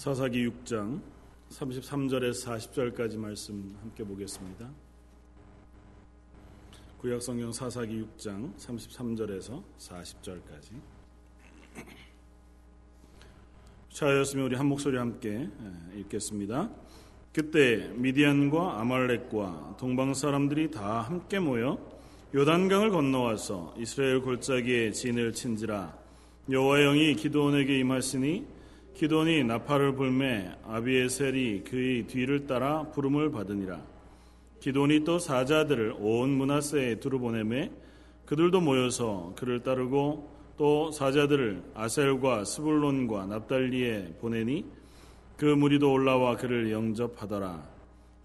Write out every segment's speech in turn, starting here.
사사기 6장 33절에서 40절까지 말씀 함께 보겠습니다. 구약성경 사사기 6장 33절에서 40절까지 자였으면 우리 한 목소리 함께 읽겠습니다. 그때 미디안과 아말렉과 동방 사람들이 다 함께 모여 요단강을 건너와서 이스라엘 골짜기에 진을 친지라 여호와 영이 기도원에게 임하시니 기돈이 나팔을 불매 아비에셀이 그의 뒤를 따라 부름을 받으니라. 기돈이 또 사자들을 온 문하세에 두루 보내매 그들도 모여서 그를 따르고 또 사자들을 아셀과 스불론과 납달리에 보내니 그 무리도 올라와 그를 영접하더라.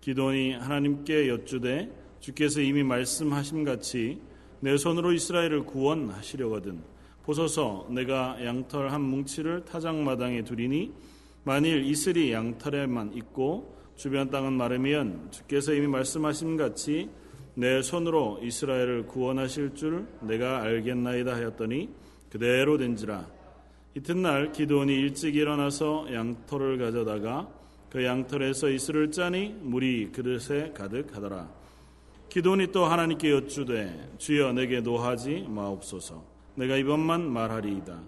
기돈이 하나님께 여쭈되 주께서 이미 말씀하신 같이 내 손으로 이스라엘을 구원하시려거든 보소서 내가 양털 한 뭉치를 타작마당에 두리니 만일 이슬이 양털에만 있고 주변 땅은 마르면 주께서 이미 말씀하신 같이 내 손으로 이스라엘을 구원하실 줄 내가 알겠나이다 하였더니 그대로 된지라 이튿날 기도원이 일찍 일어나서 양털을 가져다가 그 양털에서 이슬을 짜니 물이 그릇에 가득하더라. 기도원이 또 하나님께 여쭈되 주여 내게 노하지 마옵소서. 내가 이번만 말하리이다.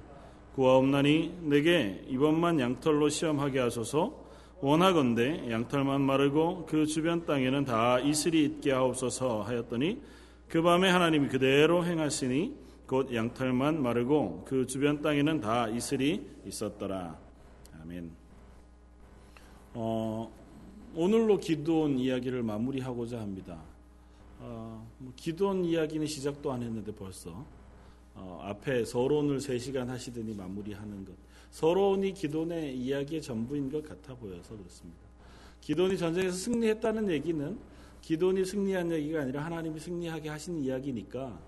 구하옵나니 내게 이번만 양털로 시험하게 하소서. 원하건대 양털만 마르고 그 주변 땅에는 다 이슬이 있게 하옵소서 하였더니 그 밤에 하나님이 그대로 행하시니 곧 양털만 마르고 그 주변 땅에는 다 이슬이 있었더라. 아멘. 어, 오늘로 기도원 이야기를 마무리하고자 합니다. 어, 뭐 기도원 이야기는 시작도 안 했는데 벌써 어, 앞에 서론을 3시간 하시더니 마무리하는 것. 서론이 기도원의 이야기의 전부인 것 같아 보여서 그렇습니다. 기도원이 전쟁에서 승리했다는 얘기는 기도원이 승리한 얘기가 아니라 하나님이 승리하게 하신 이야기니까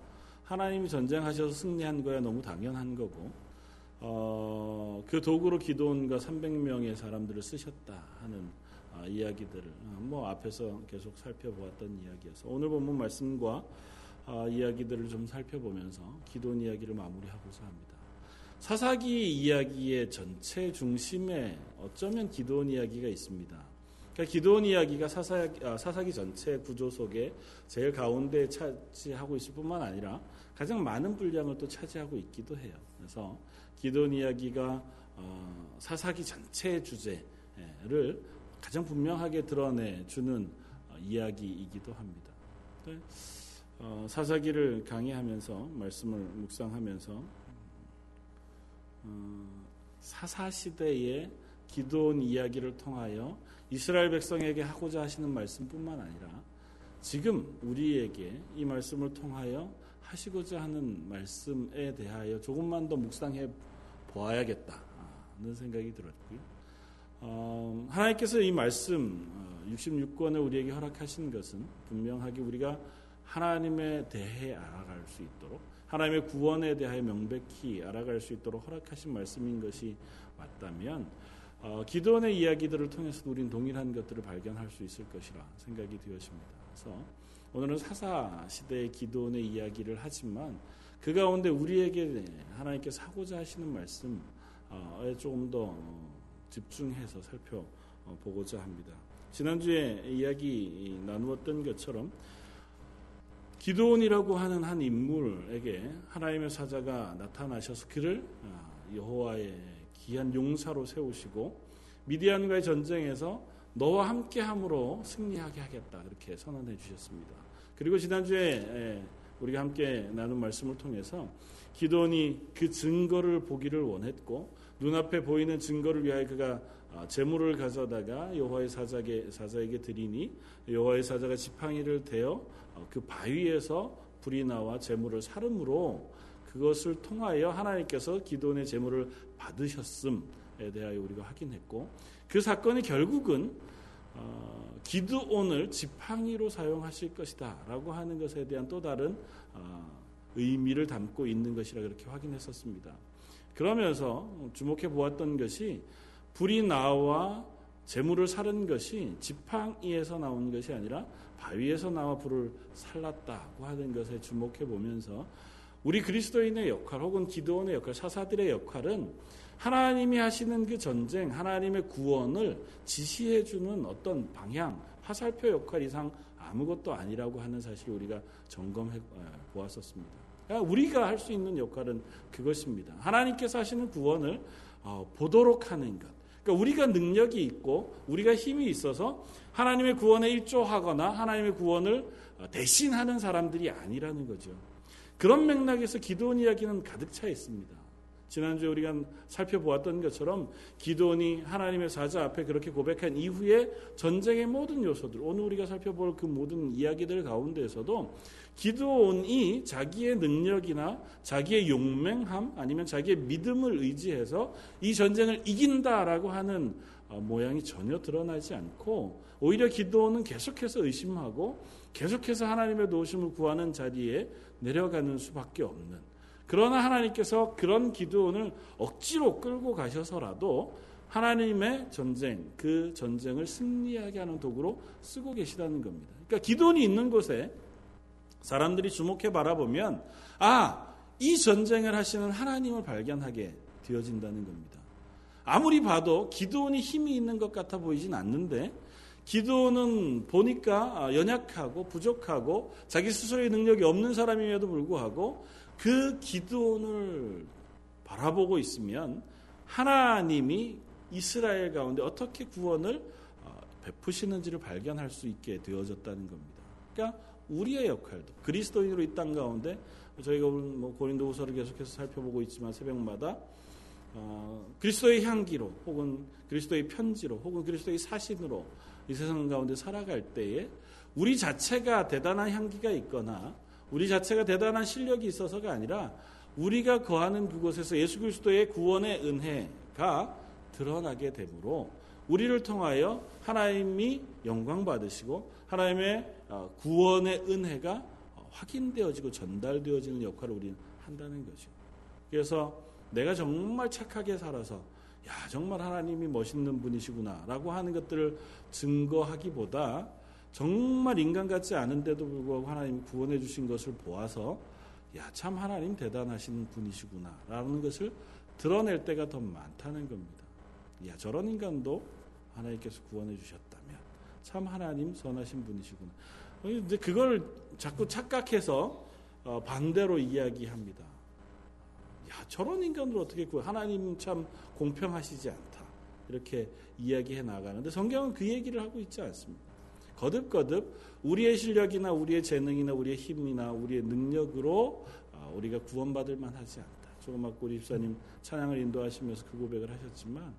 하나님이 전쟁하셔서 승리한 거야 너무 당연한 거고 어, 그 도구로 기도원과 300명의 사람들을 쓰셨다 하는 어, 이야기들을 어, 뭐 앞에서 계속 살펴보았던 이야기여서 오늘 본문 말씀과 어, 이야기들을 좀 살펴보면서 기도원 이야기를 마무리하고자 합니다. 사사기 이야기의 전체 중심에 어쩌면 기도원 이야기가 있습니다. 그러니까 기도원 이야기가 사사기, 아, 사사기 전체 구조 속에 제일 가운데 차지하고 있을 뿐만 아니라 가장 많은 분량을 또 차지하고 있기도 해요. 그래서 기도원 이야기가 어, 사사기 전체 주제를 가장 분명하게 드러내 주는 어, 이야기이기도 합니다. 네. 어, 사사기를 강의하면서 말씀을 묵상하면서 사사 시대의 기도원 이야기를 통하여 이스라엘 백성에게 하고자 하시는 말씀뿐만 아니라 지금 우리에게 이 말씀을 통하여 하시고자 하는 말씀에 대하여 조금만 더 묵상해 보아야겠다는 생각이 들었고요. 어, 하나님께서 이 말씀 66권을 어, 우리에게 허락하신 것은 분명하게 우리가 하나님에 대해 알아갈 수 있도록 하나님의 구원에 대하여 명백히 알아갈 수 있도록 허락하신 말씀인 것이 맞다면 어, 기도원의 이야기들을 통해서 우리는 동일한 것들을 발견할 수 있을 것이라 생각이 되었습니다. 그래서 오늘은 사사 시대의 기도원의 이야기를 하지만 그 가운데 우리에게 하나님께서 하고자 하시는 말씀에 조금 더 집중해서 살펴보고자 합니다. 지난주에 이야기 나누었던 것처럼 기도원이라고 하는 한 인물에게 하나님의 사자가 나타나셔서 그를 아, 여호와의 귀한 용사로 세우시고 미디안과의 전쟁에서 너와 함께함으로 승리하게 하겠다 그렇게 선언해 주셨습니다. 그리고 지난주에 우리가 함께 나눈 말씀을 통해서 기도원이 그 증거를 보기를 원했고 눈앞에 보이는 증거를 위하여 그가 아, 재물을 가져다가 여호와의 사자에게, 사자에게 드리니 여호와의 사자가 지팡이를 대어 어, 그 바위에서 불이 나와 재물을 사름으로 그것을 통하여 하나님께서 기도원의 재물을 받으셨음에 대하여 우리가 확인했고 그 사건이 결국은 어, 기드온을 지팡이로 사용하실 것이다라고 하는 것에 대한 또 다른 어, 의미를 담고 있는 것이라 그렇게 확인했었습니다. 그러면서 주목해 보았던 것이 불이 나와 재물을 사른 것이 지팡이에서 나온 것이 아니라 바위에서 나와 불을 살랐다고 하는 것에 주목해 보면서 우리 그리스도인의 역할 혹은 기도원의 역할, 사사들의 역할은 하나님이 하시는 그 전쟁, 하나님의 구원을 지시해 주는 어떤 방향, 화살표 역할 이상 아무것도 아니라고 하는 사실을 우리가 점검해 어, 보았었습니다. 그러니까 우리가 할 수 있는 역할은 그것입니다. 하나님께서 하시는 구원을 어, 보도록 하는 것. 그러니까 우리가 능력이 있고 우리가 힘이 있어서 하나님의 구원에 일조하거나 하나님의 구원을 어, 대신하는 사람들이 아니라는 거죠. 그런 맥락에서 기도원 이야기는 가득 차 있습니다. 지난주에 우리가 살펴보았던 것처럼 기도원이 하나님의 사자 앞에 그렇게 고백한 이후에 전쟁의 모든 요소들, 오늘 우리가 살펴볼 그 모든 이야기들 가운데에서도 기도원이 자기의 능력이나 자기의 용맹함 아니면 자기의 믿음을 의지해서 이 전쟁을 이긴다라고 하는 어, 모양이 전혀 드러나지 않고 오히려 기도원은 계속해서 의심하고 계속해서 하나님의 도우심을 구하는 자리에 내려가는 수밖에 없는 그러나 하나님께서 그런 기도원을 억지로 끌고 가셔서라도 하나님의 전쟁, 그 전쟁을 승리하게 하는 도구로 쓰고 계시다는 겁니다. 그러니까 기도원이 있는 곳에 사람들이 주목해 바라보면 아, 이 전쟁을 하시는 하나님을 발견하게 되어진다는 겁니다. 아무리 봐도 기도원이 힘이 있는 것 같아 보이진 않는데 기도는 보니까 아, 연약하고 부족하고 자기 스스로의 능력이 없는 사람임에도 불구하고 그 기도원을 바라보고 있으면 하나님이 이스라엘 가운데 어떻게 구원을 어, 베푸시는지를 발견할 수 있게 되어졌다는 겁니다. 그러니까 우리의 역할도 그리스도인으로 이 땅 가운데 저희가 뭐 고린도후서를 계속해서 살펴보고 있지만 새벽마다 어, 그리스도의 향기로 혹은 그리스도의 편지로 혹은 그리스도의 사신으로 이 세상 가운데 살아갈 때에 우리 자체가 대단한 향기가 있거나 우리 자체가 대단한 실력이 있어서가 아니라 우리가 거하는 그곳에서 예수 그리스도의 구원의 은혜가 드러나게 되므로 우리를 통하여 하나님이 영광 받으시고 하나님의 어, 구원의 은혜가 확인되어지고 전달되어지는 역할을 우리는 한다는 거죠. 그래서 내가 정말 착하게 살아서 야 정말 하나님이 멋있는 분이시구나라고 하는 것들을 증거하기보다 정말 인간 같지 않은데도 불구하고 하나님이 구원해 주신 것을 보아서 야 참 하나님 대단하신 분이시구나 라는 것을 드러낼 때가 더 많다는 겁니다. 야 저런 인간도 하나님께서 구원해 주셨다면 참 하나님 선하신 분이시구나. 근데 그걸 자꾸 착각해서 어, 반대로 이야기합니다. 야 저런 인간을 어떻게 구해? 하나님 참 공평하시지 않다. 이렇게 이야기해 나가는데 성경은 그 얘기를 하고 있지 않습니다. 거듭거듭 우리의 실력이나 우리의 재능이나 우리의 힘이나 우리의 능력으로 어, 우리가 구원받을 만하지 않다. 조금만 꼬리 집사님 찬양을 인도하시면서 그 고백을 하셨지만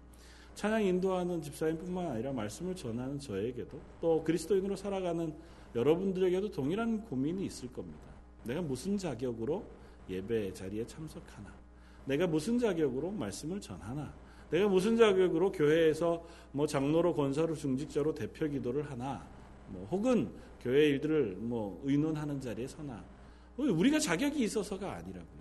찬양 인도하는 집사님뿐만 아니라 말씀을 전하는 저에게도 또 그리스도인으로 살아가는 여러분들에게도 동일한 고민이 있을 겁니다. 내가 무슨 자격으로 예배 자리에 참석하나? 내가 무슨 자격으로 말씀을 전하나? 내가 무슨 자격으로 교회에서 뭐 장로로 권사로 중직자로 대표 기도를 하나? 뭐 혹은 교회 일들을 뭐 의논하는 자리에 서나? 우리가 자격이 있어서가 아니라고요.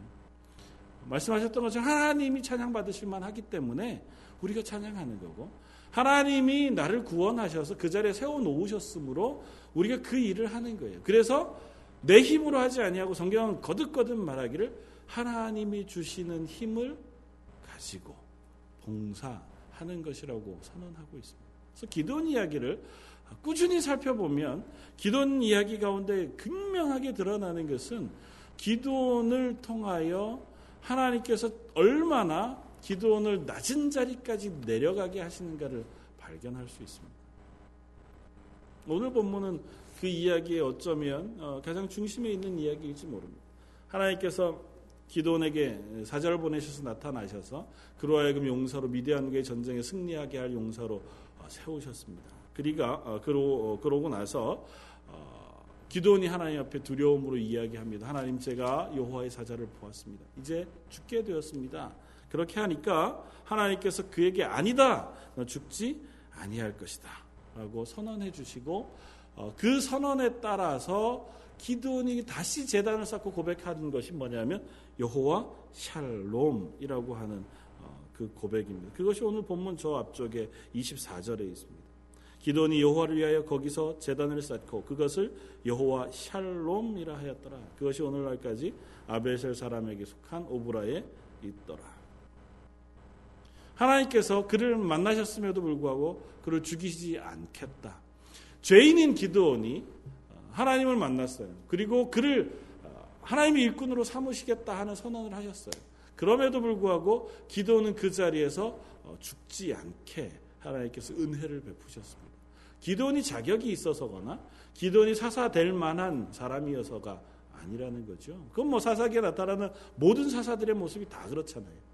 말씀하셨던 것처럼 하나님이 찬양 받으실 만하기 때문에 우리가 찬양하는 거고 하나님이 나를 구원하셔서 그 자리에 세워 놓으셨으므로 우리가 그 일을 하는 거예요. 그래서 내 힘으로 하지 아니하고 성경은 거듭거듭 말하기를 하나님이 주시는 힘을 가지고 봉사하는 것이라고 선언하고 있습니다. 그래서 기도원 이야기를 꾸준히 살펴보면 기도원 이야기 가운데 극명하게 드러나는 것은 기도원을 통하여 하나님께서 얼마나 기도원을 낮은 자리까지 내려가게 하시는가를 발견할 수 있습니다. 오늘 본문은 그 이야기에 어쩌면 어, 가장 중심에 있는 이야기일지 모릅니다. 하나님께서 기도원에게 사자를 보내셔서 나타나셔서 그로 하여금 용사로 미디안국의 전쟁에 승리하게 할 용사로 어, 세우셨습니다. 그리가 어, 그러, 그러고 나서 기도원이 하나님 앞에 두려움으로 이야기합니다. 하나님 제가 여호와의 사자를 보았습니다. 이제 죽게 되었습니다. 그렇게 하니까 하나님께서 그에게 아니다. 너 죽지 아니할 것이다. 라고 선언해 주시고 어, 그 선언에 따라서 기도원이 다시 재단을 쌓고 고백하는 것이 뭐냐면 여호와 샬롬이라고 하는 어, 그 고백입니다. 그것이 오늘 본문 저 앞쪽에 24절에 있습니다. 기도원이 여호와를 위하여 거기서 재단을 쌓고 그것을 여호와 샬롬이라 하였더라. 그것이 오늘날까지 아벨셀 사람에게 속한 오브라에 있더라. 하나님께서 그를 만나셨음에도 불구하고 그를 죽이지 않겠다. 죄인인 기드온이 하나님을 만났어요. 그리고 그를 하나님의 일꾼으로 삼으시겠다 하는 선언을 하셨어요. 그럼에도 불구하고 기도는 그 자리에서 어, 죽지 않게 하나님께서 은혜를 베푸셨습니다. 기도원이 자격이 있어서거나 기도원이 사사될 만한 사람이어서가 아니라는 거죠. 그건 뭐 사사기에 나타나는 모든 사사들의 모습이 다 그렇잖아요.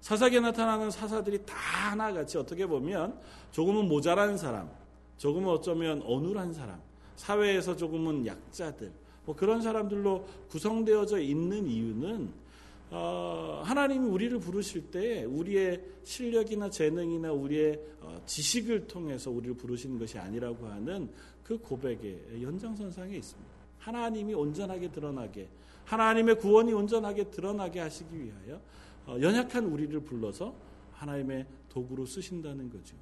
사사기에 나타나는 사사들이 다 하나같이 어떻게 보면 조금은 모자란 사람, 조금은 어쩌면 어눌한 사람, 사회에서 조금은 약자들, 뭐 그런 사람들로 구성되어져 있는 이유는 어, 하나님이 우리를 부르실 때 우리의 실력이나 재능이나 우리의 어, 지식을 통해서 우리를 부르시는 것이 아니라고 하는 그 고백의 연장선상에 있습니다. 하나님이 온전하게 드러나게 하나님의 구원이 온전하게 드러나게 하시기 위하여 어, 연약한 우리를 불러서 하나님의 도구로 쓰신다는 거죠.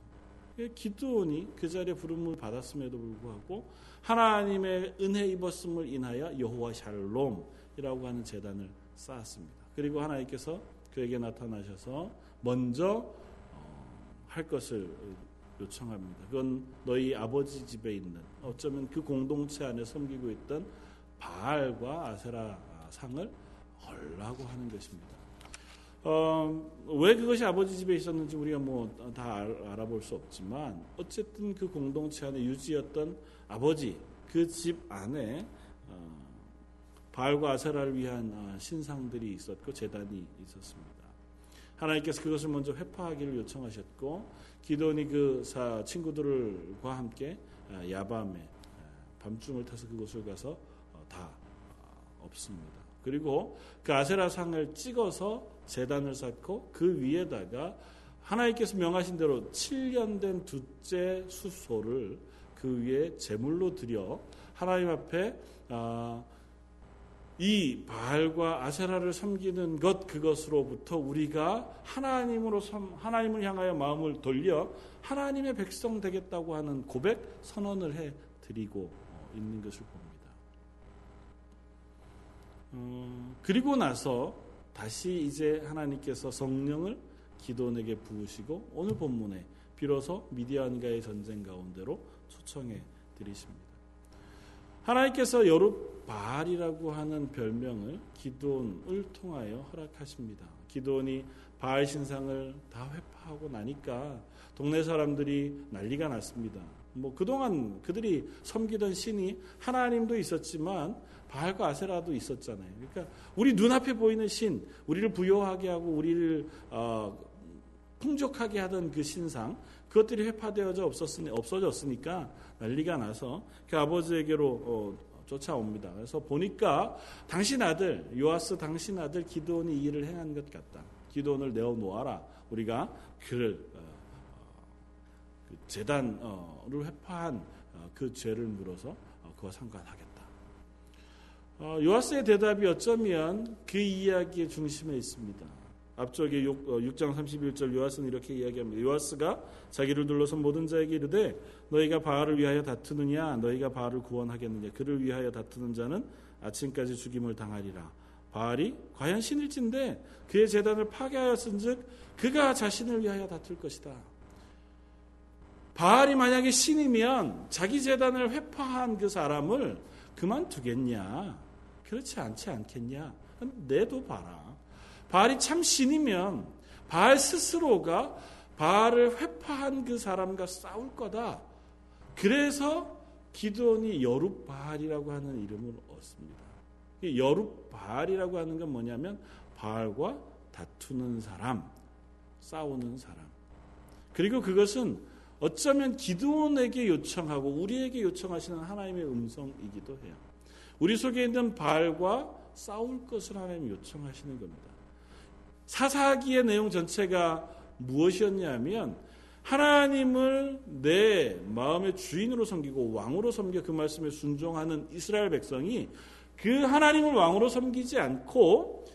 기도원이 그 자리에 부름을 받았음에도 불구하고 하나님의 은혜 입었음을 인하여 여호와 샬롬이라고 하는 재단을 쌓았습니다. 그리고 하나님께서 그에게 나타나셔서 먼저 어, 할 것을 요청합니다. 그건 너희 아버지 집에 있는 어쩌면 그 공동체 안에 섬기고 있던 바알과 아세라 상을 헐라고 하는 것입니다. 어, 왜 그것이 아버지 집에 있었는지 우리가 뭐 다 알아볼 수 없지만 어쨌든 그 공동체 안에 유지였던 아버지 그 집 안에 어, 바알과 아세라를 위한 어, 신상들이 있었고 재단이 있었습니다. 하나님께서 그것을 먼저 회파하기를 요청하셨고 기도원이 그 친구들과 함께 어, 야밤에 밤중을 타서 그곳을 가서 다 없습니다. 그리고 그 아세라 상을 찍어서 재단을 쌓고 그 위에다가 하나님께서 명하신 대로 7년 된 두째 수소를 그 위에 제물로 드려 하나님 앞에 아, 이 바알과 아세라를 섬기는 것 그것으로부터 우리가 하나님으로 섬, 하나님을 향하여 마음을 돌려 하나님의 백성 되겠다고 하는 고백 선언을 해 드리고 있는 것을 봅니다. 음, 그리고 나서 다시 이제 하나님께서 성령을 기도원에게 부으시고 오늘 본문에 비로소 미디안과의 전쟁 가운데로 초청해 드리십니다. 하나님께서 여룻바알이라고 하는 별명을 기도원을 통하여 허락하십니다. 기도원이 바알 신상을 다 회파하고 나니까 동네 사람들이 난리가 났습니다. 뭐 그동안 그들이 섬기던 신이 하나님도 있었지만 바알과 아세라도 있었잖아요. 그러니까 우리 눈앞에 보이는 신, 우리를 부여하게 하고 우리를 어, 풍족하게 하던 그 신상, 그것들이 회파되어져 없었으니, 없어졌으니까 난리가 나서 그 아버지에게로 어, 쫓아옵니다. 그래서 보니까 당신 아들 요아스 당신 아들 기도원이 일을 행한 것 같다. 기도원을 내어 놓아라. 우리가 그를 어, 그 재단을 회파한 어, 그 죄를 물어서 어, 그와 상관하겠다. 어, 요하스의 대답이 어쩌면 그 이야기의 중심에 있습니다. 앞쪽에 6, 어, 장 31절 요하스는 이렇게 이야기합니다. 요하스가 자기를 둘러선 모든 자에게 이르되 너희가 바알을 위하여 다투느냐 너희가 바알을 구원하겠느냐 그를 위하여 다투는 자는 아침까지 죽임을 당하리라. 바알이 과연 신일진데 그의 재단을 파괴하였은즉 그가 자신을 위하여 다툴 것이다. 바알이 만약에 신이면 자기 재단을 회파한 그 사람을 그만두겠냐? 그렇지 않지 않겠냐? 내도 봐라. 바알이 참 신이면 바알 스스로가 바알을 회파한 그 사람과 싸울 거다. 그래서 기도원이 여룻바알이라고 하는 이름을 얻습니다. 여룻바알이라고 하는 건 뭐냐면 바알과 다투는 사람, 싸우는 사람. 그리고 그것은 어쩌면 기도원에게 요청하고 우리에게 요청하시는 하나님의 음성이기도 해요. 우리 속에 있는 바알과 싸울 것을 하나님 요청하시는 겁니다. 사사기의 내용 전체가 무엇이었냐면 하나님을 내 마음의 주인으로 섬기고 왕으로 섬겨 그 말씀에 순종하는 이스라엘 백성이 그 하나님을 왕으로 섬기지 않고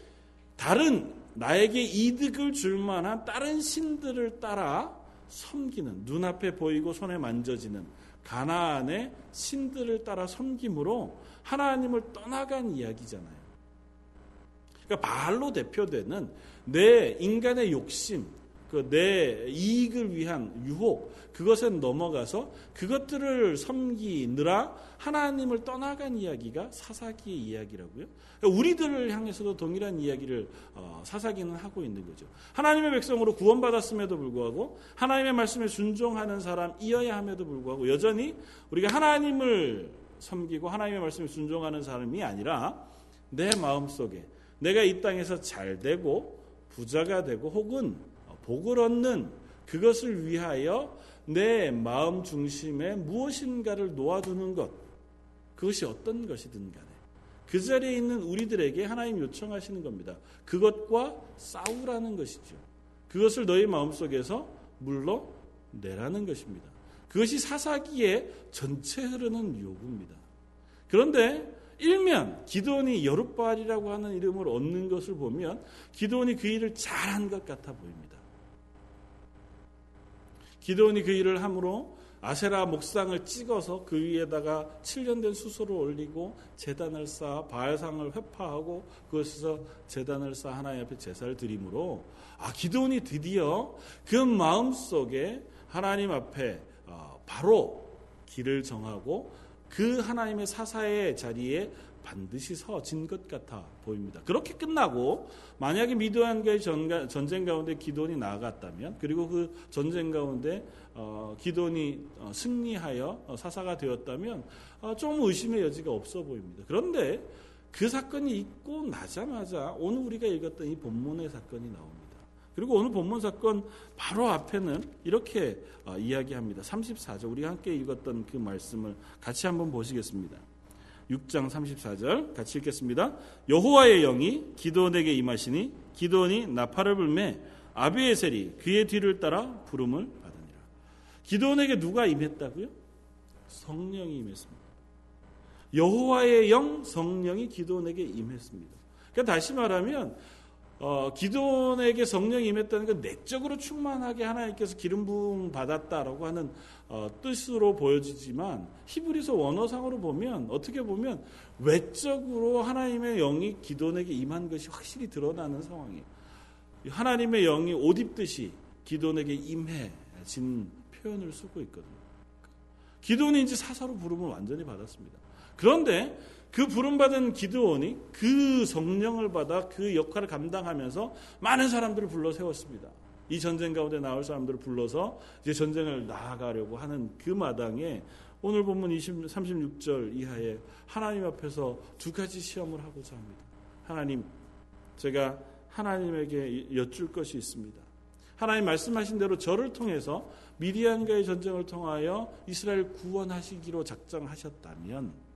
다른 나에게 이득을 줄 만한 다른 신들을 따라 섬기는 눈앞에 보이고 손에 만져지는 가나안의 신들을 따라 섬김으로 하나님을 떠나간 이야기잖아요. 그러니까 바알로 대표되는 내 인간의 욕심, 그 내 이익을 위한 유혹, 그것에 넘어가서 그것들을 섬기느라 하나님을 떠나간 이야기가 사사기의 이야기라고요. 그러니까 우리들을 향해서도 동일한 이야기를 어, 사사기는 하고 있는 거죠. 하나님의 백성으로 구원받았음에도 불구하고 하나님의 말씀에 순종하는 사람이어야 함에도 불구하고 여전히 우리가 하나님을 섬기고 하나님의 말씀에 순종하는 사람이 아니라 내 마음 속에 내가 이 땅에서 잘 되고 부자가 되고 혹은 복을 얻는 그것을 위하여 내 마음 중심에 무엇인가를 놓아두는 것 그것이 어떤 것이든 간에 그 자리에 있는 우리들에게 하나님 요청하시는 겁니다. 그것과 싸우라는 것이죠. 그것을 너희 마음속에서 물러내라는 것입니다. 그것이 사사기의 전체 흐르는 요구입니다. 그런데 일면 기도원이 여룻발이라고 하는 이름을 얻는 것을 보면 기도원이 그 일을 잘한 것 같아 보입니다. 기도원이 그 일을 함으로 아세라 목상을 찍어서 그 위에다가 7년 된 수소를 올리고 재단을 쌓아 바알상을 회파하고 그것에서 재단을 쌓아 하나님 앞에 제사를 드림으로 아 기도원이 드디어 그 마음 속에 하나님 앞에 어, 바로 길을 정하고 그 하나님의 사사의 자리에 반드시 서진 것 같아 보입니다. 그렇게 끝나고 만약에 미드안과의 전쟁 가운데 기돈이 나아갔다면 그리고 그 전쟁 가운데 어, 기돈이 어, 승리하여 어, 사사가 되었다면 좀 의심의 여지가 없어 보입니다. 그런데 그 사건이 있고 나자마자 오늘 우리가 읽었던 이 본문의 사건이 나옵니다. 그리고 오늘 본문 사건 바로 앞에는 이렇게 이야기합니다. 34절 우리가 함께 읽었던 그 말씀을 같이 한번 보시겠습니다. 6장 34절 같이 읽겠습니다. 여호와의 영이 기도원에게 임하시니 기도원이 나팔을 불매 아비에셀이 그의 뒤를 따라 부름을 받으니라. 기도원에게 누가 임했다고요? 성령이 임했습니다. 여호와의 영 성령이 기도원에게 임했습니다. 그러니까 다시 말하면 어, 기도원에게 성령이 임했다는 건 내적으로 충만하게 하나님께서 기름 부음 받았다라고 하는 어, 뜻으로 보여지지만 히브리서 원어상으로 보면 어떻게 보면 외적으로 하나님의 영이 기도원에게 임한 것이 확실히 드러나는 상황이에요. 하나님의 영이 옷 입듯이 기도원에게 임해진 표현을 쓰고 있거든요. 기도원이 이제 사사로 부름을 완전히 받았습니다. 그런데 그 부름받은 기드온이 그 성령을 받아 그 역할을 감당하면서 많은 사람들을 불러 세웠습니다. 이 전쟁 가운데 나올 사람들을 불러서 이제 전쟁을 나아가려고 하는 그 마당에 오늘 본문 20, 36절 이하에 하나님 앞에서 두 가지 시험을 하고자 합니다. 하나님, 제가 하나님에게 여쭐 것이 있습니다. 하나님 말씀하신 대로 저를 통해서 미디안과의 전쟁을 통하여 이스라엘 구원하시기로 작정하셨다면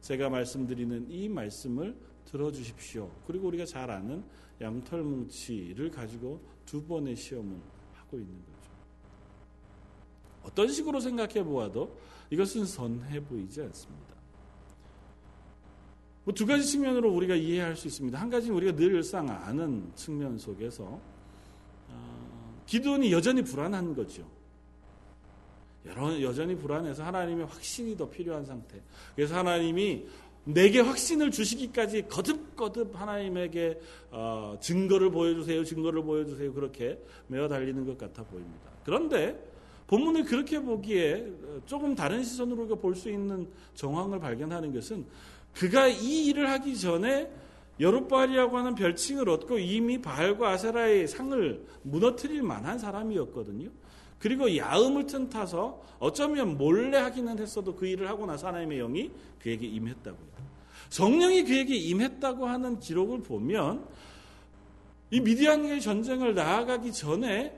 제가 말씀드리는 이 말씀을 들어주십시오. 그리고 우리가 잘 아는 양털 뭉치를 가지고 두 번의 시험을 하고 있는 거죠. 어떤 식으로 생각해 보아도 이것은 선해 보이지 않습니다. 뭐 두 가지 측면으로 우리가 이해할 수 있습니다. 한 가지는 우리가 늘상 아는 측면 속에서 어, 기도는 여전히 불안한 거죠. 여전히 불안해서 하나님의 확신이 더 필요한 상태. 그래서 하나님이 내게 확신을 주시기까지 거듭거듭 하나님에게 어, 증거를 보여주세요, 증거를 보여주세요. 그렇게 매어 달리는 것 같아 보입니다. 그런데 본문을 그렇게 보기에 조금 다른 시선으로 볼 수 있는 정황을 발견하는 것은 그가 이 일을 하기 전에 여룻바알이라고 하는 별칭을 얻고 이미 바알과 아세라의 상을 무너뜨릴 만한 사람이었거든요. 그리고 야음을 틈타서 어쩌면 몰래 하기는 했어도 그 일을 하고 나서 하나님의 영이 그에게 임했다고요. 성령이 그에게 임했다고 하는 기록을 보면 이 미디안의 전쟁을 나아가기 전에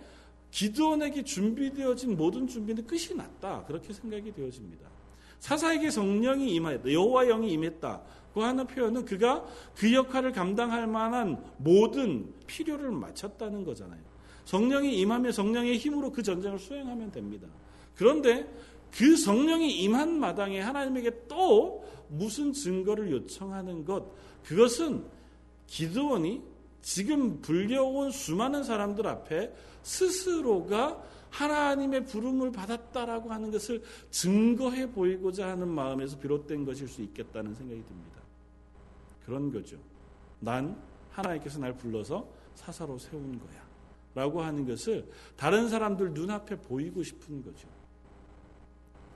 기도원에게 준비되어진 모든 준비는 끝이 났다. 그렇게 생각이 되어집니다. 사사에게 성령이 임했다. 여호와 영이 임했다 고 하는 표현은 그가 그 역할을 감당할 만한 모든 필요를 마쳤다는 거잖아요. 성령이 임하며 성령의 힘으로 그 전쟁을 수행하면 됩니다. 그런데 그 성령이 임한 마당에 하나님에게 또 무슨 증거를 요청하는 것, 그것은 기도원이 지금 불려온 수많은 사람들 앞에 스스로가 하나님의 부름을 받았다라고 하는 것을 증거해 보이고자 하는 마음에서 비롯된 것일 수 있겠다는 생각이 듭니다. 그런 거죠. 난 하나님께서 날 불러서 사사로 세운 거야. 라고 하는 것을 다른 사람들 눈앞에 보이고 싶은 거죠.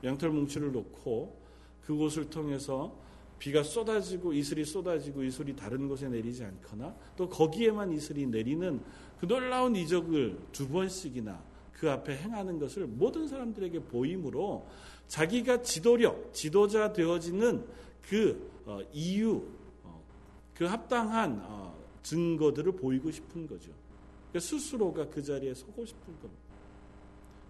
양털 뭉치를 놓고 그곳을 통해서 비가 쏟아지고 이슬이 쏟아지고 이슬이 다른 곳에 내리지 않거나 또 거기에만 이슬이 내리는 그 놀라운 이적을 두 번씩이나 그 앞에 행하는 것을 모든 사람들에게 보임으로 자기가 지도력, 지도자 되어지는 그 어, 이유, 어, 그 합당한 어, 증거들을 보이고 싶은 거죠. 그러니까 스스로가 그 자리에 서고 싶은 겁니다.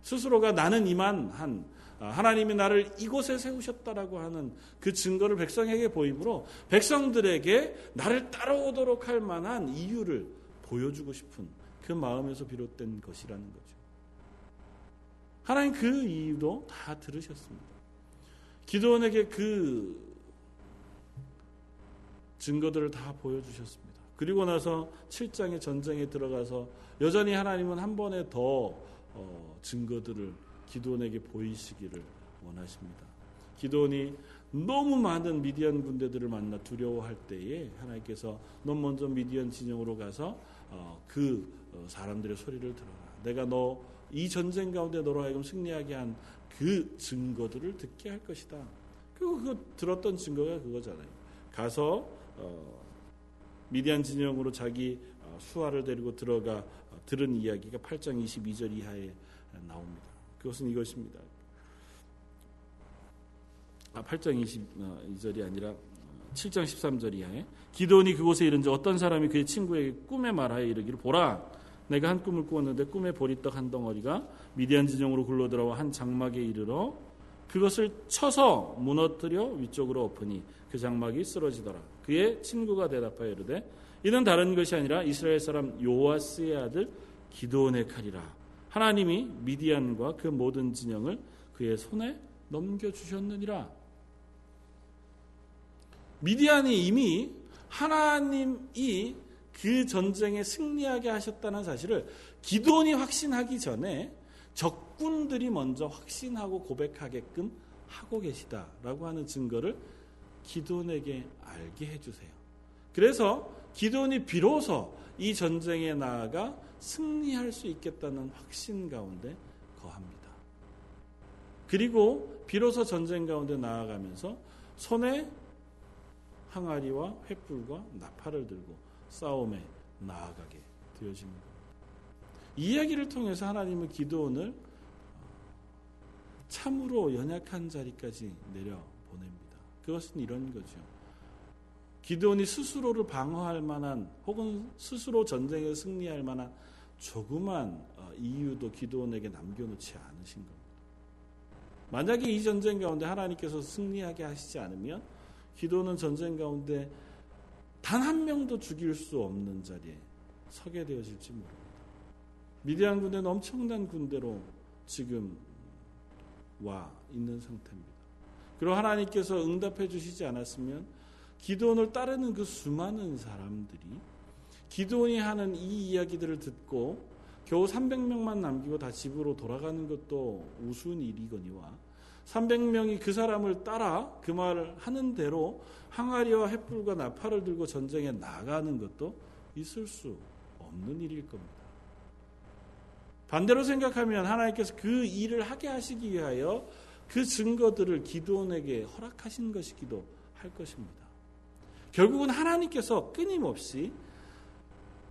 스스로가 나는 이만한 아, 하나님이 나를 이곳에 세우셨다라고 하는 그 증거를 백성에게 보이므로 백성들에게 나를 따라오도록 할 만한 이유를 보여주고 싶은 그 마음에서 비롯된 것이라는 거죠. 하나님 그 이유도 다 들으셨습니다. 기도원에게 그 증거들을 다 보여주셨습니다. 그리고 나서 7장의 전쟁에 들어가서 여전히 하나님은 한 번에 더 어, 증거들을 기도원에게 보이시기를 원하십니다. 기도원이 너무 많은 미디안 군대들을 만나 두려워할 때에 하나님께서 너 먼저 미디안 진영으로 가서 어, 그 어, 사람들의 소리를 들어라. 내가 너 이 전쟁 가운데 너로 하여금 승리하게 한 그 증거들을 듣게 할 것이다. 그리고 그 들었던 증거가 그거잖아요. 가서 어, 미디안 진영으로 자기 수하를 데리고 들어가 들은 이야기가 8장 22절 이하에 나옵니다. 그것은 이것입니다. 아, 8장 22절이 아니라 7장 13절 이하에 기도원이 그곳에 이른지 어떤 사람이 그의 친구에게 꿈에 말하여 이르기를 보라 내가 한 꿈을 꾸었는데 꿈에 보리떡 한 덩어리가 미디안 진영으로 굴러들어와 한 장막에 이르러 그것을 쳐서 무너뜨려 위쪽으로 엎으니 그 장막이 쓰러지더라 그의 친구가 대답하여 이르되 이는 다른 것이 아니라 이스라엘 사람 요아스의 아들 기도원의 칼이라 하나님이 미디안과 그 모든 진영을 그의 손에 넘겨 주셨느니라. 미디안이 이미 하나님이 그 전쟁에 승리하게 하셨다는 사실을 기도원이 확신하기 전에 적 군들이 먼저 확신하고 고백하게끔 하고 계시다라고 하는 증거를 기도원에게 알게 해주세요. 그래서 기도원이 비로소 이 전쟁에 나아가 승리할 수 있겠다는 확신 가운데 거합니다. 그리고 비로소 전쟁 가운데 나아가면서 손에 항아리와 횃불과 나팔을 들고 싸움에 나아가게. 이 이야기를 통해서 하나님은 기도원을 참으로 연약한 자리까지 내려 보냅니다. 그것은 이런 거죠. 기도원이 스스로를 방어할 만한 혹은 스스로 전쟁에 승리할 만한 조그만 어, 이유도 기도원에게 남겨놓지 않으신 겁니다. 만약에 이 전쟁 가운데 하나님께서 승리하게 하시지 않으면 기도는 전쟁 가운데 단 한 명도 죽일 수 없는 자리에 서게 되어질지 모릅니다. 미디안 군대는 엄청난 군대로 지금 와 있는 상태입니다. 그리고 하나님께서 응답해 주시지 않았으면 기도원을 따르는 그 수많은 사람들이 기도원이 하는 이 이야기들을 듣고 겨우 300명만 남기고 다 집으로 돌아가는 것도 우스운 일이거니와 300명이 그 사람을 따라 그 말을 하는 대로 항아리와 횃불과 나팔을 들고 전쟁에 나가는 것도 있을 수 없는 일일 겁니다. 반대로 생각하면 하나님께서 그 일을 하게 하시기 위하여 그 증거들을 기도원에게 허락하신 것이기도 할 것입니다. 결국은 하나님께서 끊임없이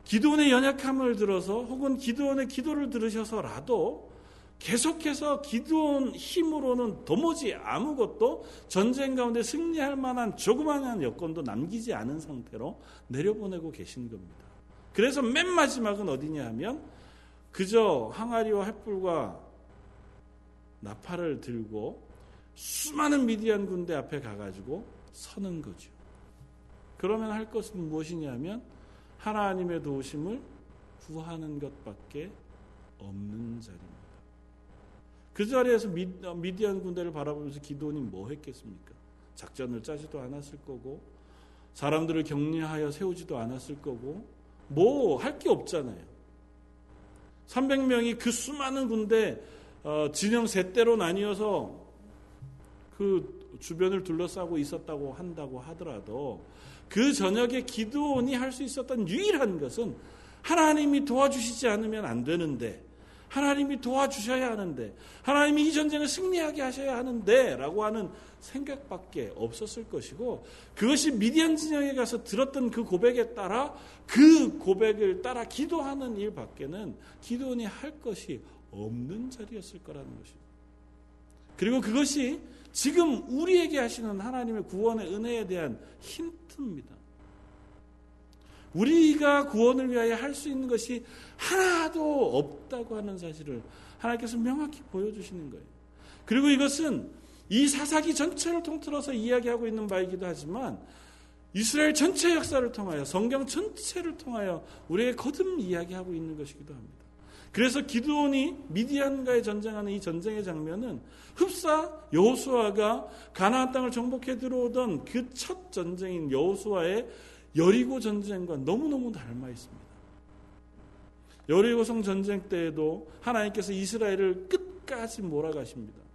기도원의 연약함을 들어서 혹은 기도원의 기도를 들으셔서라도 계속해서 기도원 힘으로는 도무지 아무것도 전쟁 가운데 승리할 만한 조그마한 여건도 남기지 않은 상태로 내려보내고 계신 겁니다. 그래서 맨 마지막은 어디냐 하면 그저 항아리와 횃불과 나팔을 들고 수많은 미디안 군대 앞에 가가지고 서는 거죠. 그러면 할 것은 무엇이냐면 하나님의 도우심을 구하는 것밖에 없는 자리입니다. 그 자리에서 미디안 군대를 바라보면서 기도원이 뭐 했겠습니까? 작전을 짜지도 않았을 거고 사람들을 격려하여 세우지도 않았을 거고 뭐 할 게 없잖아요. 300명이 그 수많은 군대 어, 진영 세 대로 나뉘어서 그 주변을 둘러싸고 있었다고 한다고 하더라도 그 저녁에 기도원이 할 수 있었던 유일한 것은 하나님이 도와주시지 않으면 안 되는데 하나님이 도와주셔야 하는데 하나님이 이 전쟁을 승리하게 하셔야 하는데 라고 하는 생각밖에 없었을 것이고 그것이 미디안 진영에 가서 들었던 그 고백에 따라 그 고백을 따라 기도하는 일 밖에는 기도원이 할 것이 없는 자리였을 거라는 것입니다. 그리고 그것이 지금 우리에게 하시는 하나님의 구원의 은혜에 대한 힌트입니다. 우리가 구원을 위하여 할 수 있는 것이 하나도 없다고 하는 사실을 하나님께서 명확히 보여주시는 거예요. 그리고 이것은 이 사사기 전체를 통틀어서 이야기하고 있는 바이기도 하지만 이스라엘 전체 역사를 통하여 성경 전체를 통하여 우리에게 거듭 이야기하고 있는 것이기도 합니다. 그래서 기드온이 미디안과의 전쟁하는 이 전쟁의 장면은 흡사 여호수아가 가나안 땅을 정복해 들어오던 그 첫 전쟁인 여호수아의 여리고 전쟁과 너무너무 닮아 있습니다. 여리고성 전쟁 때에도 하나님께서 이스라엘을 끝까지 몰아가십니다.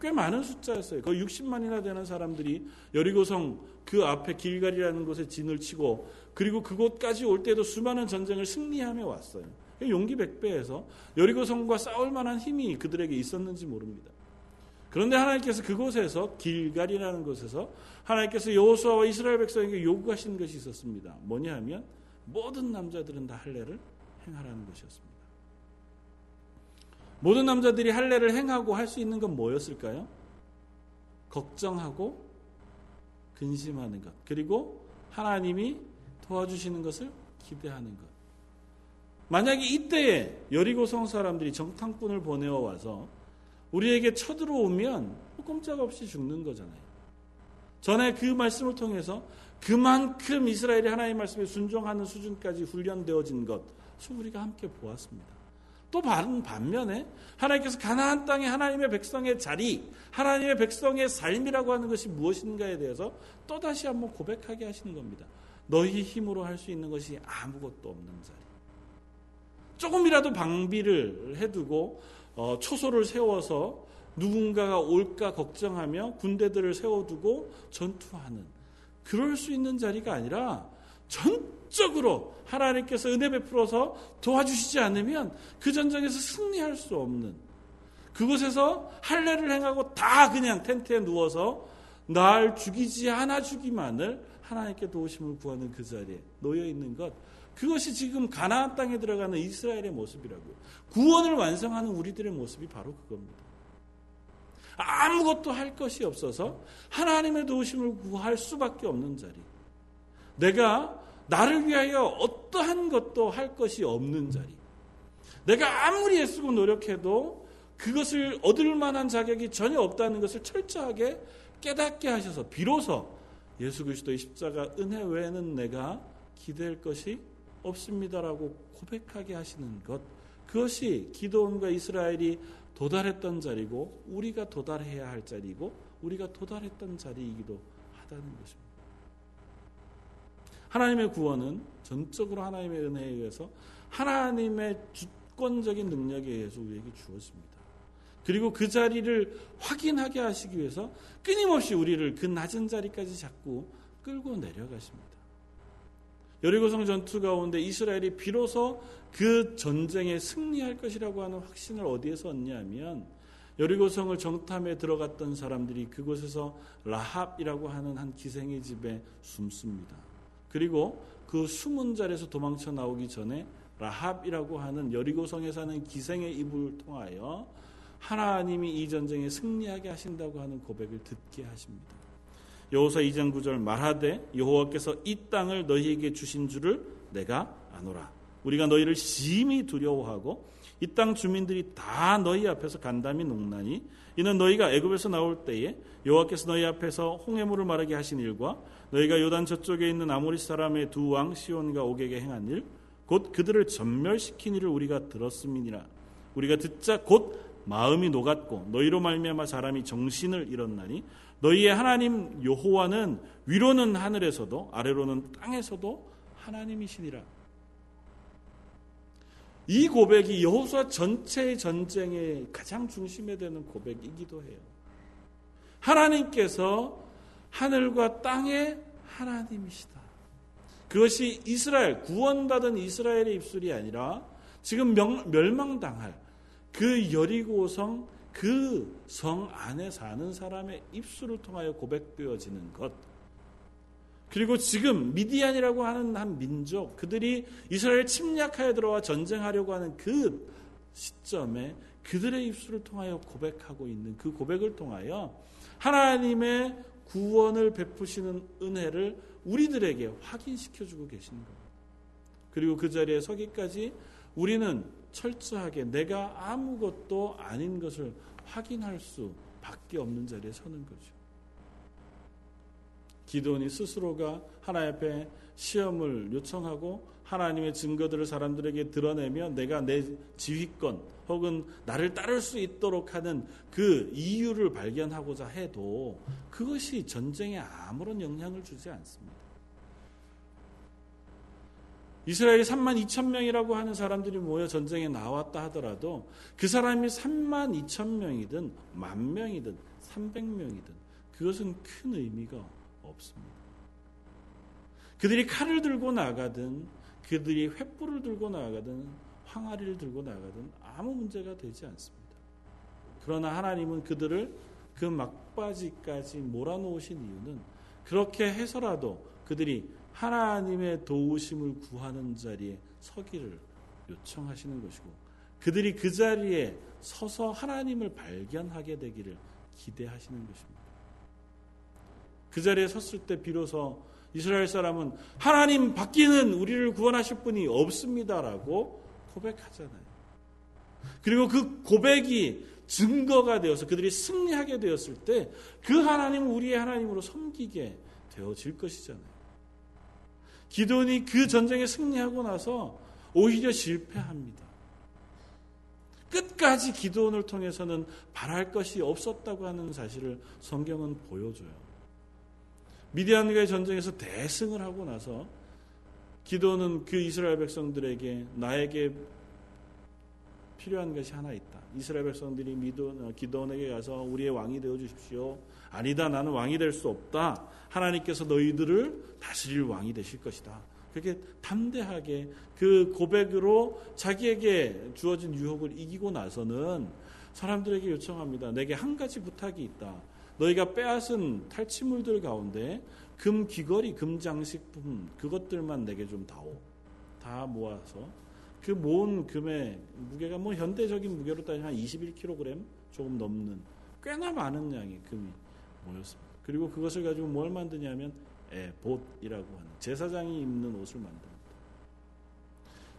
꽤 많은 숫자였어요. 거의 60만이나 되는 사람들이 여리고성 그 앞에 길갈이라는 곳에 진을 치고 그리고 그곳까지 올 때도 수많은 전쟁을 승리하며 왔어요. 용기 백배에서 여리고성과 싸울 만한 힘이 그들에게 있었는지 모릅니다. 그런데 하나님께서 그곳에서 길갈이라는 곳에서 하나님께서 여호수아와 이스라엘 백성에게 요구하신 것이 있었습니다. 뭐냐 하면 모든 남자들은 다 할례를 행하라는 것이었습니다. 모든 남자들이 할례를 행하고 할 수 있는 건 뭐였을까요? 걱정하고 근심하는 것. 그리고 하나님이 도와주시는 것을 기대하는 것. 만약에 이때에 여리고성 사람들이 정탐꾼을 보내어 와서 우리에게 쳐들어오면 꼼짝없이 죽는 거잖아요. 전에 그 말씀을 통해서 그만큼 이스라엘이 하나님의 말씀에 순종하는 수준까지 훈련되어진 것, 우리가 함께 보았습니다. 또 반면에 하나님께서 가나안 땅에 하나님의 백성의 자리, 하나님의 백성의 삶이라고 하는 것이 무엇인가에 대해서 또 다시 한번 고백하게 하시는 겁니다. 너희 힘으로 할 수 있는 것이 아무것도 없는 자리. 조금이라도 방비를 해두고 어, 초소를 세워서 누군가가 올까 걱정하며 군대들을 세워두고 전투하는 그럴 수 있는 자리가 아니라 전적으로 하나님께서 은혜 베풀어서 도와주시지 않으면 그 전쟁에서 승리할 수 없는 그곳에서 할례를 행하고 다 그냥 텐트에 누워서 날 죽이지 않아 주기만을 하나님께 도우심을 구하는 그 자리에 놓여 있는 것 그것이 지금 가나안 땅에 들어가는 이스라엘의 모습이라고요. 구원을 완성하는 우리들의 모습이 바로 그겁니다. 아무것도 할 것이 없어서 하나님의 도우심을 구할 수밖에 없는 자리. 내가 나를 위하여 어떠한 것도 할 것이 없는 자리. 내가 아무리 애쓰고 노력해도 그것을 얻을 만한 자격이 전혀 없다는 것을 철저하게 깨닫게 하셔서 비로소 예수 그리스도의 십자가 은혜 외에는 내가 기댈 것이 없습니다라고 고백하게 하시는 것 그것이 기도원과 이스라엘이 도달했던 자리고 우리가 도달해야 할 자리고 우리가 도달했던 자리이기도 하다는 것입니다. 하나님의 구원은 전적으로 하나님의 은혜에 의해서 하나님의 주권적인 능력에 의해서 우리에게 주어집니다. 그리고 그 자리를 확인하게 하시기 위해서 끊임없이 우리를 그 낮은 자리까지 자꾸 끌고 내려가십니다. 여리고성 전투 가운데 이스라엘이 비로소 그 전쟁에 승리할 것이라고 하는 확신을 어디에서 얻냐면 여리고성을 정탐에 들어갔던 사람들이 그곳에서 라합이라고 하는 한 기생의 집에 숨습니다. 그리고 그 숨은 자리에서 도망쳐 나오기 전에 라합이라고 하는 여리고성에 사는 기생의 입을 통하여 하나님이 이 전쟁에 승리하게 하신다고 하는 고백을 듣게 하십니다. 여호사 2장 9절 말하되 여호와께서 이 땅을 너희에게 주신 줄을 내가 아노라. 우리가 너희를 심히 두려워하고 이 땅 주민들이 다 너희 앞에서 간담이 농나니 이는 너희가 애굽에서 나올 때에 여호와께서 너희 앞에서 홍해물을 마르게 하신 일과 너희가 요단 저쪽에 있는 아모리 사람의 두 왕 시온과 오게게 행한 일 곧 그들을 전멸시킨 일을 우리가 들었음이니라 우리가 듣자 곧 마음이 녹았고 너희로 말미암아 사람이 정신을 잃었나니 너희의 하나님 여호와는 위로는 하늘에서도 아래로는 땅에서도 하나님이시니라. 이 고백이 여호수아 전체의 전쟁의 가장 중심에 되는 고백이기도 해요. 하나님께서 하늘과 땅의 하나님이시다. 그것이 이스라엘 구원받은 이스라엘의 입술이 아니라 지금 명, 멸망당할 그 여리고성 그 성 안에 사는 사람의 입술을 통하여 고백되어지는 것. 그리고 지금 미디안이라고 하는 한 민족 그들이 이스라엘 침략하여 들어와 전쟁하려고 하는 그 시점에 그들의 입술을 통하여 고백하고 있는 그 고백을 통하여 하나님의 구원을 베푸시는 은혜를 우리들에게 확인시켜 주고 계시는 거예요. 그리고 그 자리에 서기까지 우리는 철저하게 내가 아무것도 아닌 것을 확인할 수밖에 없는 자리에 서는 거죠. 기도원이 스스로가 하나님 앞에 시험을 요청하고 하나님의 증거들을 사람들에게 드러내며 내가 내 지휘권 혹은 나를 따를 수 있도록 하는 그 이유를 발견하고자 해도 그것이 전쟁에 아무런 영향을 주지 않습니다. 이스라엘이 3만 2천 명이라고 하는 사람들이 모여 전쟁에 나왔다 하더라도 그 사람이 3만 2천 명이든 만 명이든 300명이든 그것은 큰 의미가 없습니다. 그들이 칼을 들고 나가든 그들이 횃불을 들고 나가든 항아리를 들고 나가든 아무 문제가 되지 않습니다. 그러나 하나님은 그들을 그 막바지까지 몰아놓으신 이유는 그렇게 해서라도 그들이 하나님의 도우심을 구하는 자리에 서기를 요청하시는 것이고 그들이 그 자리에 서서 하나님을 발견하게 되기를 기대하시는 것입니다. 그 자리에 섰을 때 비로소 이스라엘 사람은 하나님 밖에는 우리를 구원하실 분이 없습니다라고 고백하잖아요. 그리고 그 고백이 증거가 되어서 그들이 승리하게 되었을 때 그 하나님은 우리의 하나님으로 섬기게 되어질 것이잖아요. 기도원이 그 전쟁에 승리하고 나서 오히려 실패합니다. 끝까지 기도원을 통해서는 바랄 것이 없었다고 하는 사실을 성경은 보여줘요. 미디안과의 전쟁에서 대승을 하고 나서 기도는 그 이스라엘 백성들에게 나에게 필요한 것이 하나 있다. 이스라엘 백성들이 기도원에게 가서 우리의 왕이 되어 주십시오. 아니다. 나는 왕이 될 수 없다. 하나님께서 너희들을 다스릴 왕이 되실 것이다. 그렇게 담대하게 그 고백으로 자기에게 주어진 유혹을 이기고 나서는 사람들에게 요청합니다. 내게 한 가지 부탁이 있다. 너희가 빼앗은 탈취물들 가운데 금 귀걸이, 금 장식품 그것들만 내게 좀 다오. 다 모아서 그 모은 금의 무게가 뭐 현대적인 무게로 따지면 한 21kg 조금 넘는 꽤나 많은 양의 금이 모였습니다. 그리고 그것을 가지고 뭘 만드냐면 에봇이라고 하는 제사장이 입는 옷을 만듭니다.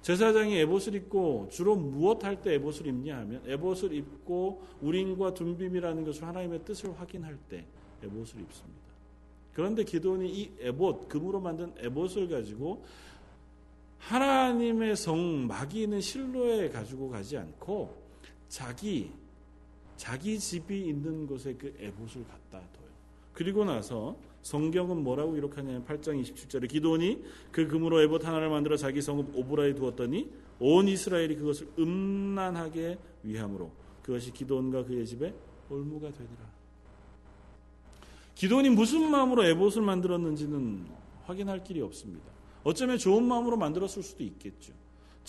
제사장이 에봇을 입고 주로 무엇 할 때 에봇을 입냐 하면 에봇을 입고 우린과 둠빔이라는 것을 하나님의 뜻을 확인할 때 에봇을 입습니다. 그런데 기도원이 이 에봇 금으로 만든 에봇을 가지고 하나님의 성 있는 실로에 가지고 가지 않고 자기 자기 집이 있는 곳에 그 에봇을 갖다 둬요. 그리고 나서 성경은 뭐라고 기록하냐면 8장 27절에 기도원이 그 금으로 에봇 하나를 만들어 자기 성읍 오브라에 두었더니 온 이스라엘이 그것을 음란하게 위함으로 그것이 기도원과 그의 집에 올무가 되니라. 기도원이 무슨 마음으로 에봇을 만들었는지는 확인할 길이 없습니다. 어쩌면 좋은 마음으로 만들었을 수도 있겠죠.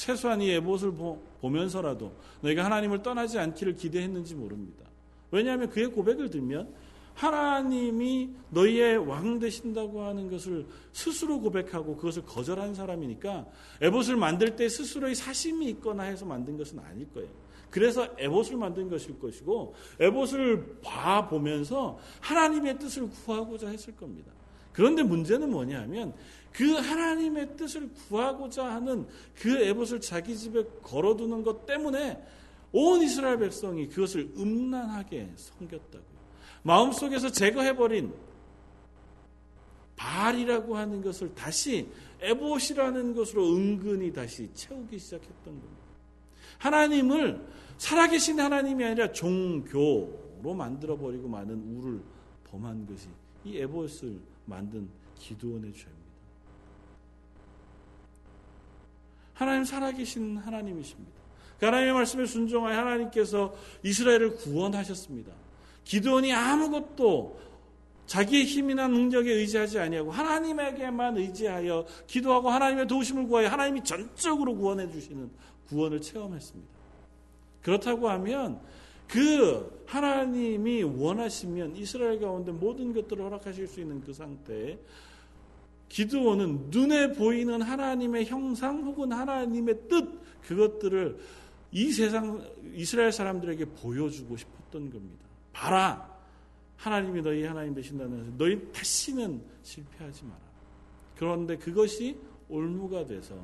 최소한 이 에봇을 보면서라도 너희가 하나님을 떠나지 않기를 기대했는지 모릅니다. 왜냐하면 그의 고백을 들면 하나님이 너희의 왕 되신다고 하는 것을 스스로 고백하고 그것을 거절한 사람이니까 에봇을 만들 때 스스로의 사심이 있거나 해서 만든 것은 아닐 거예요. 그래서 에봇을 만든 것일 것이고 에봇을 봐 보면서 하나님의 뜻을 구하고자 했을 겁니다. 그런데 문제는 뭐냐면 그 하나님의 뜻을 구하고자 하는 그 에봇을 자기 집에 걸어두는 것 때문에 온 이스라엘 백성이 그것을 음란하게 섬겼다고요. 마음속에서 제거해버린 발이라고 하는 것을 다시 에봇이라는 것으로 은근히 다시 채우기 시작했던 겁니다. 하나님을 살아계신 하나님이 아니라 종교로 만들어버리고 많은 우를 범한 것이 이 에봇을 만든 기도원의 죄입니다. 하나님 살아계신 하나님이십니다. 그 하나님의 말씀에 순종하여 하나님께서 이스라엘을 구원하셨습니다. 기도원이 아무것도 자기의 힘이나 능력에 의지하지 아니하고 하나님에게만 의지하여 기도하고 하나님의 도우심을 구하여 하나님이 전적으로 구원해 주시는 구원을 체험했습니다. 그렇다고 하면 그 하나님이 원하시면 이스라엘 가운데 모든 것들을 허락하실 수 있는 그 상태에 기도원은 눈에 보이는 하나님의 형상 혹은 하나님의 뜻 그것들을 이 세상 이스라엘 사람들에게 보여주고 싶었던 겁니다. 봐라. 하나님이 너희 하나님 되신다는 너희 다시는 실패하지 마라. 그런데 그것이 올무가 돼서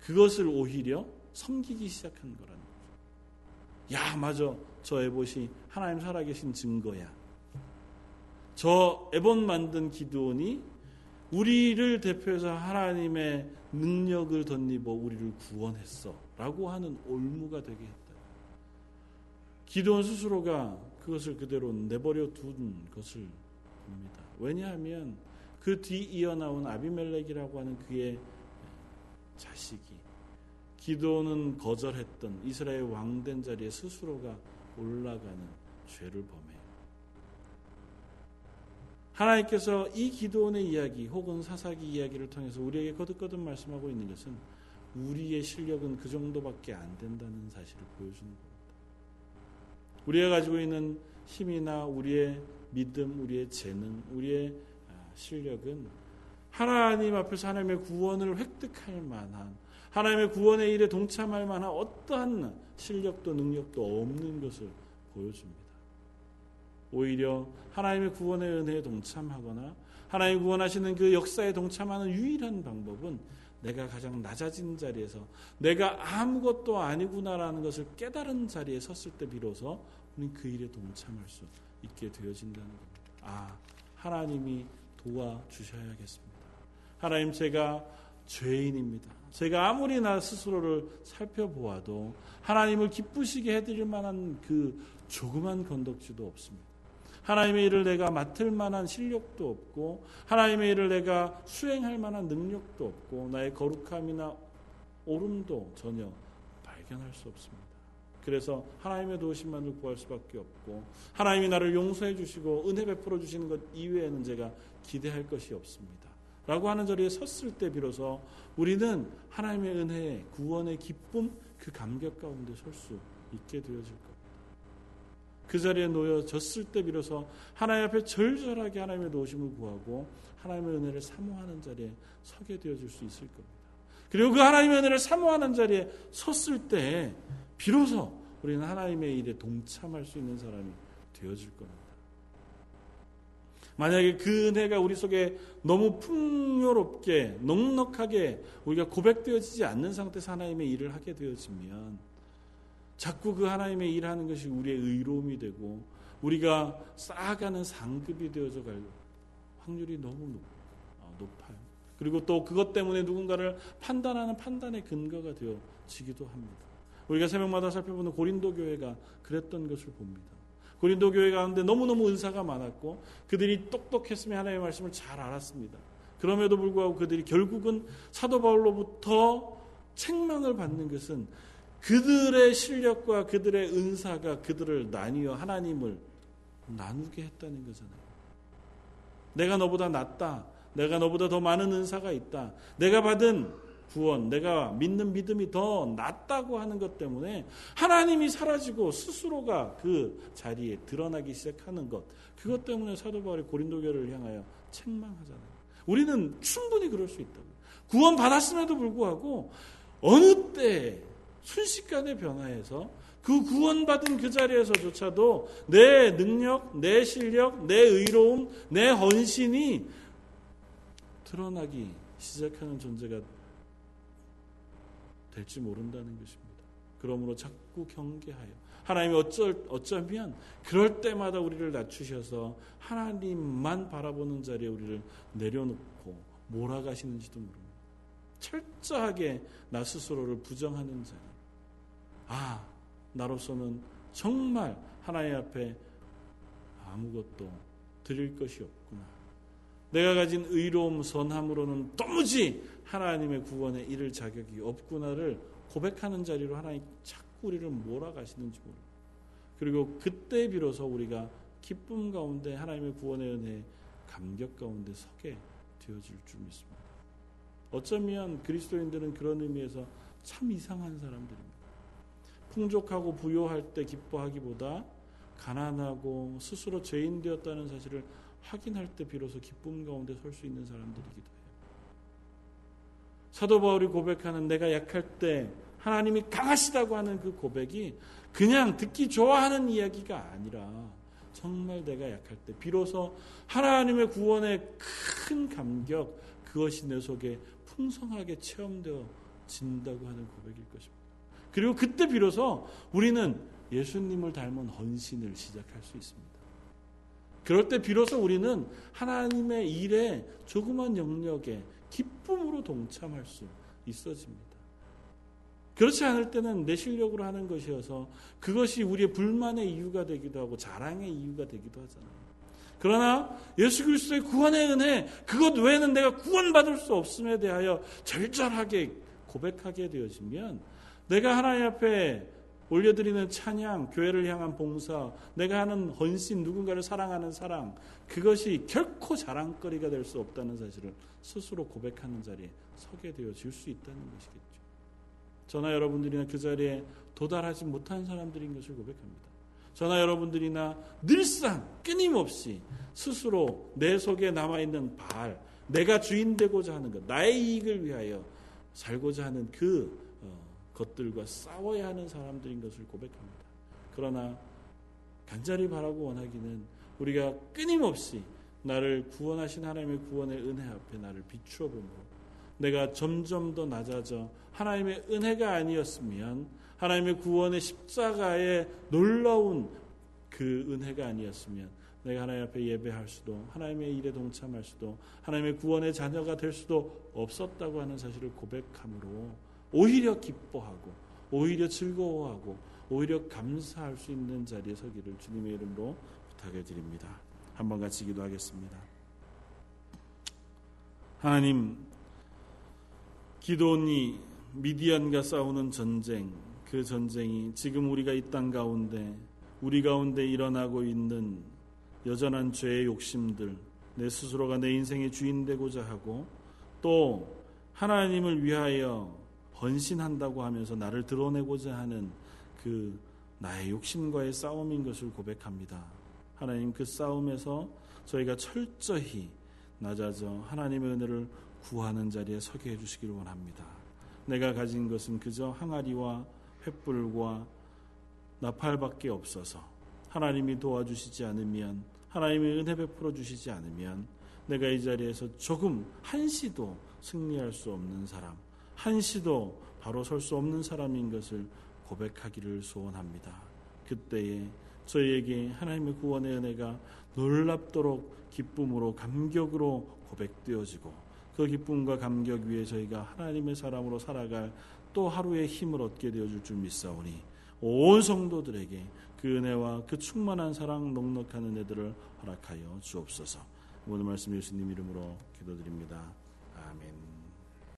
그것을 오히려 섬기기 시작한 거라는 거죠. 야, 맞아. 저 에봇이 하나님 살아계신 증거야. 저 에봇 만든 기도원이 우리를 대표해서 하나님의 능력을 덧입어 우리를 구원했어. 라고 하는 올무가 되게 했다. 기도원 스스로가 그것을 그대로 내버려 둔 것을 봅니다. 왜냐하면 그 뒤 이어나온 아비멜렉이라고 하는 그의 자식이 기도는 거절했던 이스라엘 왕된 자리에 스스로가 올라가는 죄를 범해요. 하나님께서 이 기도원의 이야기 혹은 사사기 이야기를 통해서 우리에게 거듭거듭 말씀하고 있는 것은 우리의 실력은 그 정도밖에 안 된다는 사실을 보여주는 겁니다. 우리가 가지고 있는 힘이나 우리의 믿음, 우리의 재능, 우리의 아, 실력은 하나님 앞에서 하나님의 구원을 획득할 만한 하나님의 구원의 일에 동참할 만한 어떠한 실력도 능력도 없는 것을 보여줍니다. 오히려 하나님의 구원의 은혜에 동참하거나 하나님 구원하시는 그 역사에 동참하는 유일한 방법은 내가 가장 낮아진 자리에서 내가 아무것도 아니구나라는 것을 깨달은 자리에 섰을 때 비로소 우리는 그 일에 동참할 수 있게 되어진다는 겁니다. 아, 하나님이 도와주셔야겠습니다. 하나님 제가 죄인입니다. 제가 아무리 나 스스로를 살펴보아도 하나님을 기쁘시게 해드릴 만한 그 조그만 건덕지도 없습니다. 하나님의 일을 내가 맡을 만한 실력도 없고 하나님의 일을 내가 수행할 만한 능력도 없고 나의 거룩함이나 오름도 전혀 발견할 수 없습니다. 그래서 하나님의 도우심만을 구할 수밖에 없고 하나님이 나를 용서해 주시고 은혜 베풀어 주시는 것 이외에는 제가 기대할 것이 없습니다. 라고 하는 자리에 섰을 때 비로소 우리는 하나님의 은혜, 구원의 기쁨, 그 감격 가운데 설 수 있게 되어질 겁니다. 그 자리에 놓여졌을 때 비로소 하나님 앞에 절절하게 하나님의 도우심을 구하고 하나님의 은혜를 사모하는 자리에 서게 되어질 수 있을 겁니다. 그리고 그 하나님의 은혜를 사모하는 자리에 섰을 때 비로소 우리는 하나님의 일에 동참할 수 있는 사람이 되어질 겁니다. 만약에 그 은혜가 우리 속에 너무 풍요롭게 넉넉하게 우리가 고백되어지지 않는 상태에서 하나님의 일을 하게 되어지면 자꾸 그 하나님의 일하는 것이 우리의 의로움이 되고 우리가 쌓아가는 상급이 되어져 갈 확률이 너무 어, 높아요. 그리고 또 그것 때문에 누군가를 판단하는 판단의 근거가 되어지기도 합니다. 우리가 새벽마다 살펴보는 고린도 교회가 그랬던 것을 봅니다. 고린도 교회 가운데 너무너무 은사가 많았고 그들이 똑똑했으면 하나님의 말씀을 잘 알았습니다. 그럼에도 불구하고 그들이 결국은 사도 바울로부터 책망을 받는 것은 그들의 실력과 그들의 은사가 그들을 나뉘어 하나님을 나누게 했다는 거잖아요. 내가 너보다 낫다. 내가 너보다 더 많은 은사가 있다. 내가 받은 구원, 내가 믿는 믿음이 더 낫다고 하는 것 때문에 하나님이 사라지고 스스로가 그 자리에 드러나기 시작하는 것. 그것 때문에 사도 바울이 고린도 교회를 향하여 책망하잖아요. 우리는 충분히 그럴 수 있다고. 구원 받았음에도 불구하고 어느 때 순식간에 변화해서 그 구원받은 그 자리에서조차도 내 능력, 내 실력, 내 의로움, 내 헌신이 드러나기 시작하는 존재가 될지 모른다는 것입니다. 그러므로 자꾸 경계하여 하나님이 어쩔, 어쩌면 그럴 때마다 우리를 낮추셔서 하나님만 바라보는 자리에 우리를 내려놓고 몰아가시는지도 모릅니다. 철저하게 나 스스로를 부정하는 자리. 아, 나로서는 정말 하나님 앞에 아무것도 드릴 것이 없구나. 내가 가진 의로움, 선함으로는 도무지 하나님의 구원에 이를 자격이 없구나를 고백하는 자리로 하나님 자꾸 우리를 몰아가시는지 모르고 그리고 그때 비로소 우리가 기쁨 가운데 하나님의 구원의 은혜에 감격 가운데 서게 되어질 줄 믿습니다. 어쩌면 그리스도인들은 그런 의미에서 참 이상한 사람들입니다. 풍족하고 부요할 때 기뻐하기보다 가난하고 스스로 죄인 되었다는 사실을 확인할 때 비로소 기쁨 가운데 설 수 있는 사람들이기도 해요. 사도 바울이 고백하는 내가 약할 때 하나님이 강하시다고 하는 그 고백이 그냥 듣기 좋아하는 이야기가 아니라 정말 내가 약할 때 비로소 하나님의 구원의 큰 감격 그것이 내 속에 풍성하게 체험되어 진다고 하는 고백일 것입니다. 그리고 그때 비로소 우리는 예수님을 닮은 헌신을 시작할 수 있습니다. 그럴 때 비로소 우리는 하나님의 일에 조그만 영역에 기쁨으로 동참할 수 있어집니다. 그렇지 않을 때는 내 실력으로 하는 것이어서 그것이 우리의 불만의 이유가 되기도 하고 자랑의 이유가 되기도 하잖아요. 그러나 예수 그리스도의 구원의 은혜 그것 외에는 내가 구원받을 수 없음에 대하여 절절하게 고백하게 되어지면 내가 하나님 앞에 올려드리는 찬양, 교회를 향한 봉사, 내가 하는 헌신, 누군가를 사랑하는 사랑, 그것이 결코 자랑거리가 될 수 없다는 사실을 스스로 고백하는 자리에 서게 되어질 수 있다는 것이겠죠. 저나 여러분들이나 그 자리에 도달하지 못한 사람들인 것을 고백합니다. 저나 여러분들이나 늘상 끊임없이 스스로 내 속에 남아있는 발, 내가 주인 되고자 하는 것, 나의 이익을 위하여 살고자 하는 그 어, 것들과 싸워야 하는 사람들인 것을 고백합니다. 그러나 간절히 바라고 원하기는 우리가 끊임없이 나를 구원하신 하나님의 구원의 은혜 앞에 나를 비추어 보므로 내가 점점 더 낮아져 하나님의 은혜가 아니었으면 하나님의 구원의 십자가의 놀라운 그 은혜가 아니었으면 내가 하나님 앞에 예배할 수도 하나님의 일에 동참할 수도 하나님의 구원의 자녀가 될 수도 없었다고 하는 사실을 고백함으로 오히려 기뻐하고 오히려 즐거워하고 오히려 감사할 수 있는 자리에 서기를 주님의 이름으로 부탁해 드립니다. 한번 같이 기도하겠습니다. 하나님 기도원이 미디안과 싸우는 전쟁 그 전쟁이 지금 우리가 이 땅 가운데 우리 가운데 일어나고 있는 여전한 죄의 욕심들 내 스스로가 내 인생의 주인 되고자 하고 또 하나님을 위하여 헌신한다고 하면서 나를 드러내고자 하는 그 나의 욕심과의 싸움인 것을 고백합니다. 하나님 그 싸움에서 저희가 철저히 낮아져 하나님의 은혜를 구하는 자리에 서게 해주시기를 원합니다. 내가 가진 것은 그저 항아리와 횃불과 나팔밖에 없어서 하나님이 도와주시지 않으면 하나님의 은혜 베풀어 주시지 않으면 내가 이 자리에서 조금 한시도 승리할 수 없는 사람, 한시도 바로 설 수 없는 사람인 것을 고백하기를 소원합니다. 그때에 저희에게 하나님의 구원의 은혜가 놀랍도록 기쁨으로 감격으로 고백되어지고 그 기쁨과 감격 위에 저희가 하나님의 사람으로 살아갈 또 하루의 힘을 얻게 되어줄 줄 믿사오니 온 성도들에게 그 은혜와 그 충만한 사랑 넉넉한 은혜들을 허락하여 주옵소서. 오늘 말씀 예수님 이름으로 기도드립니다.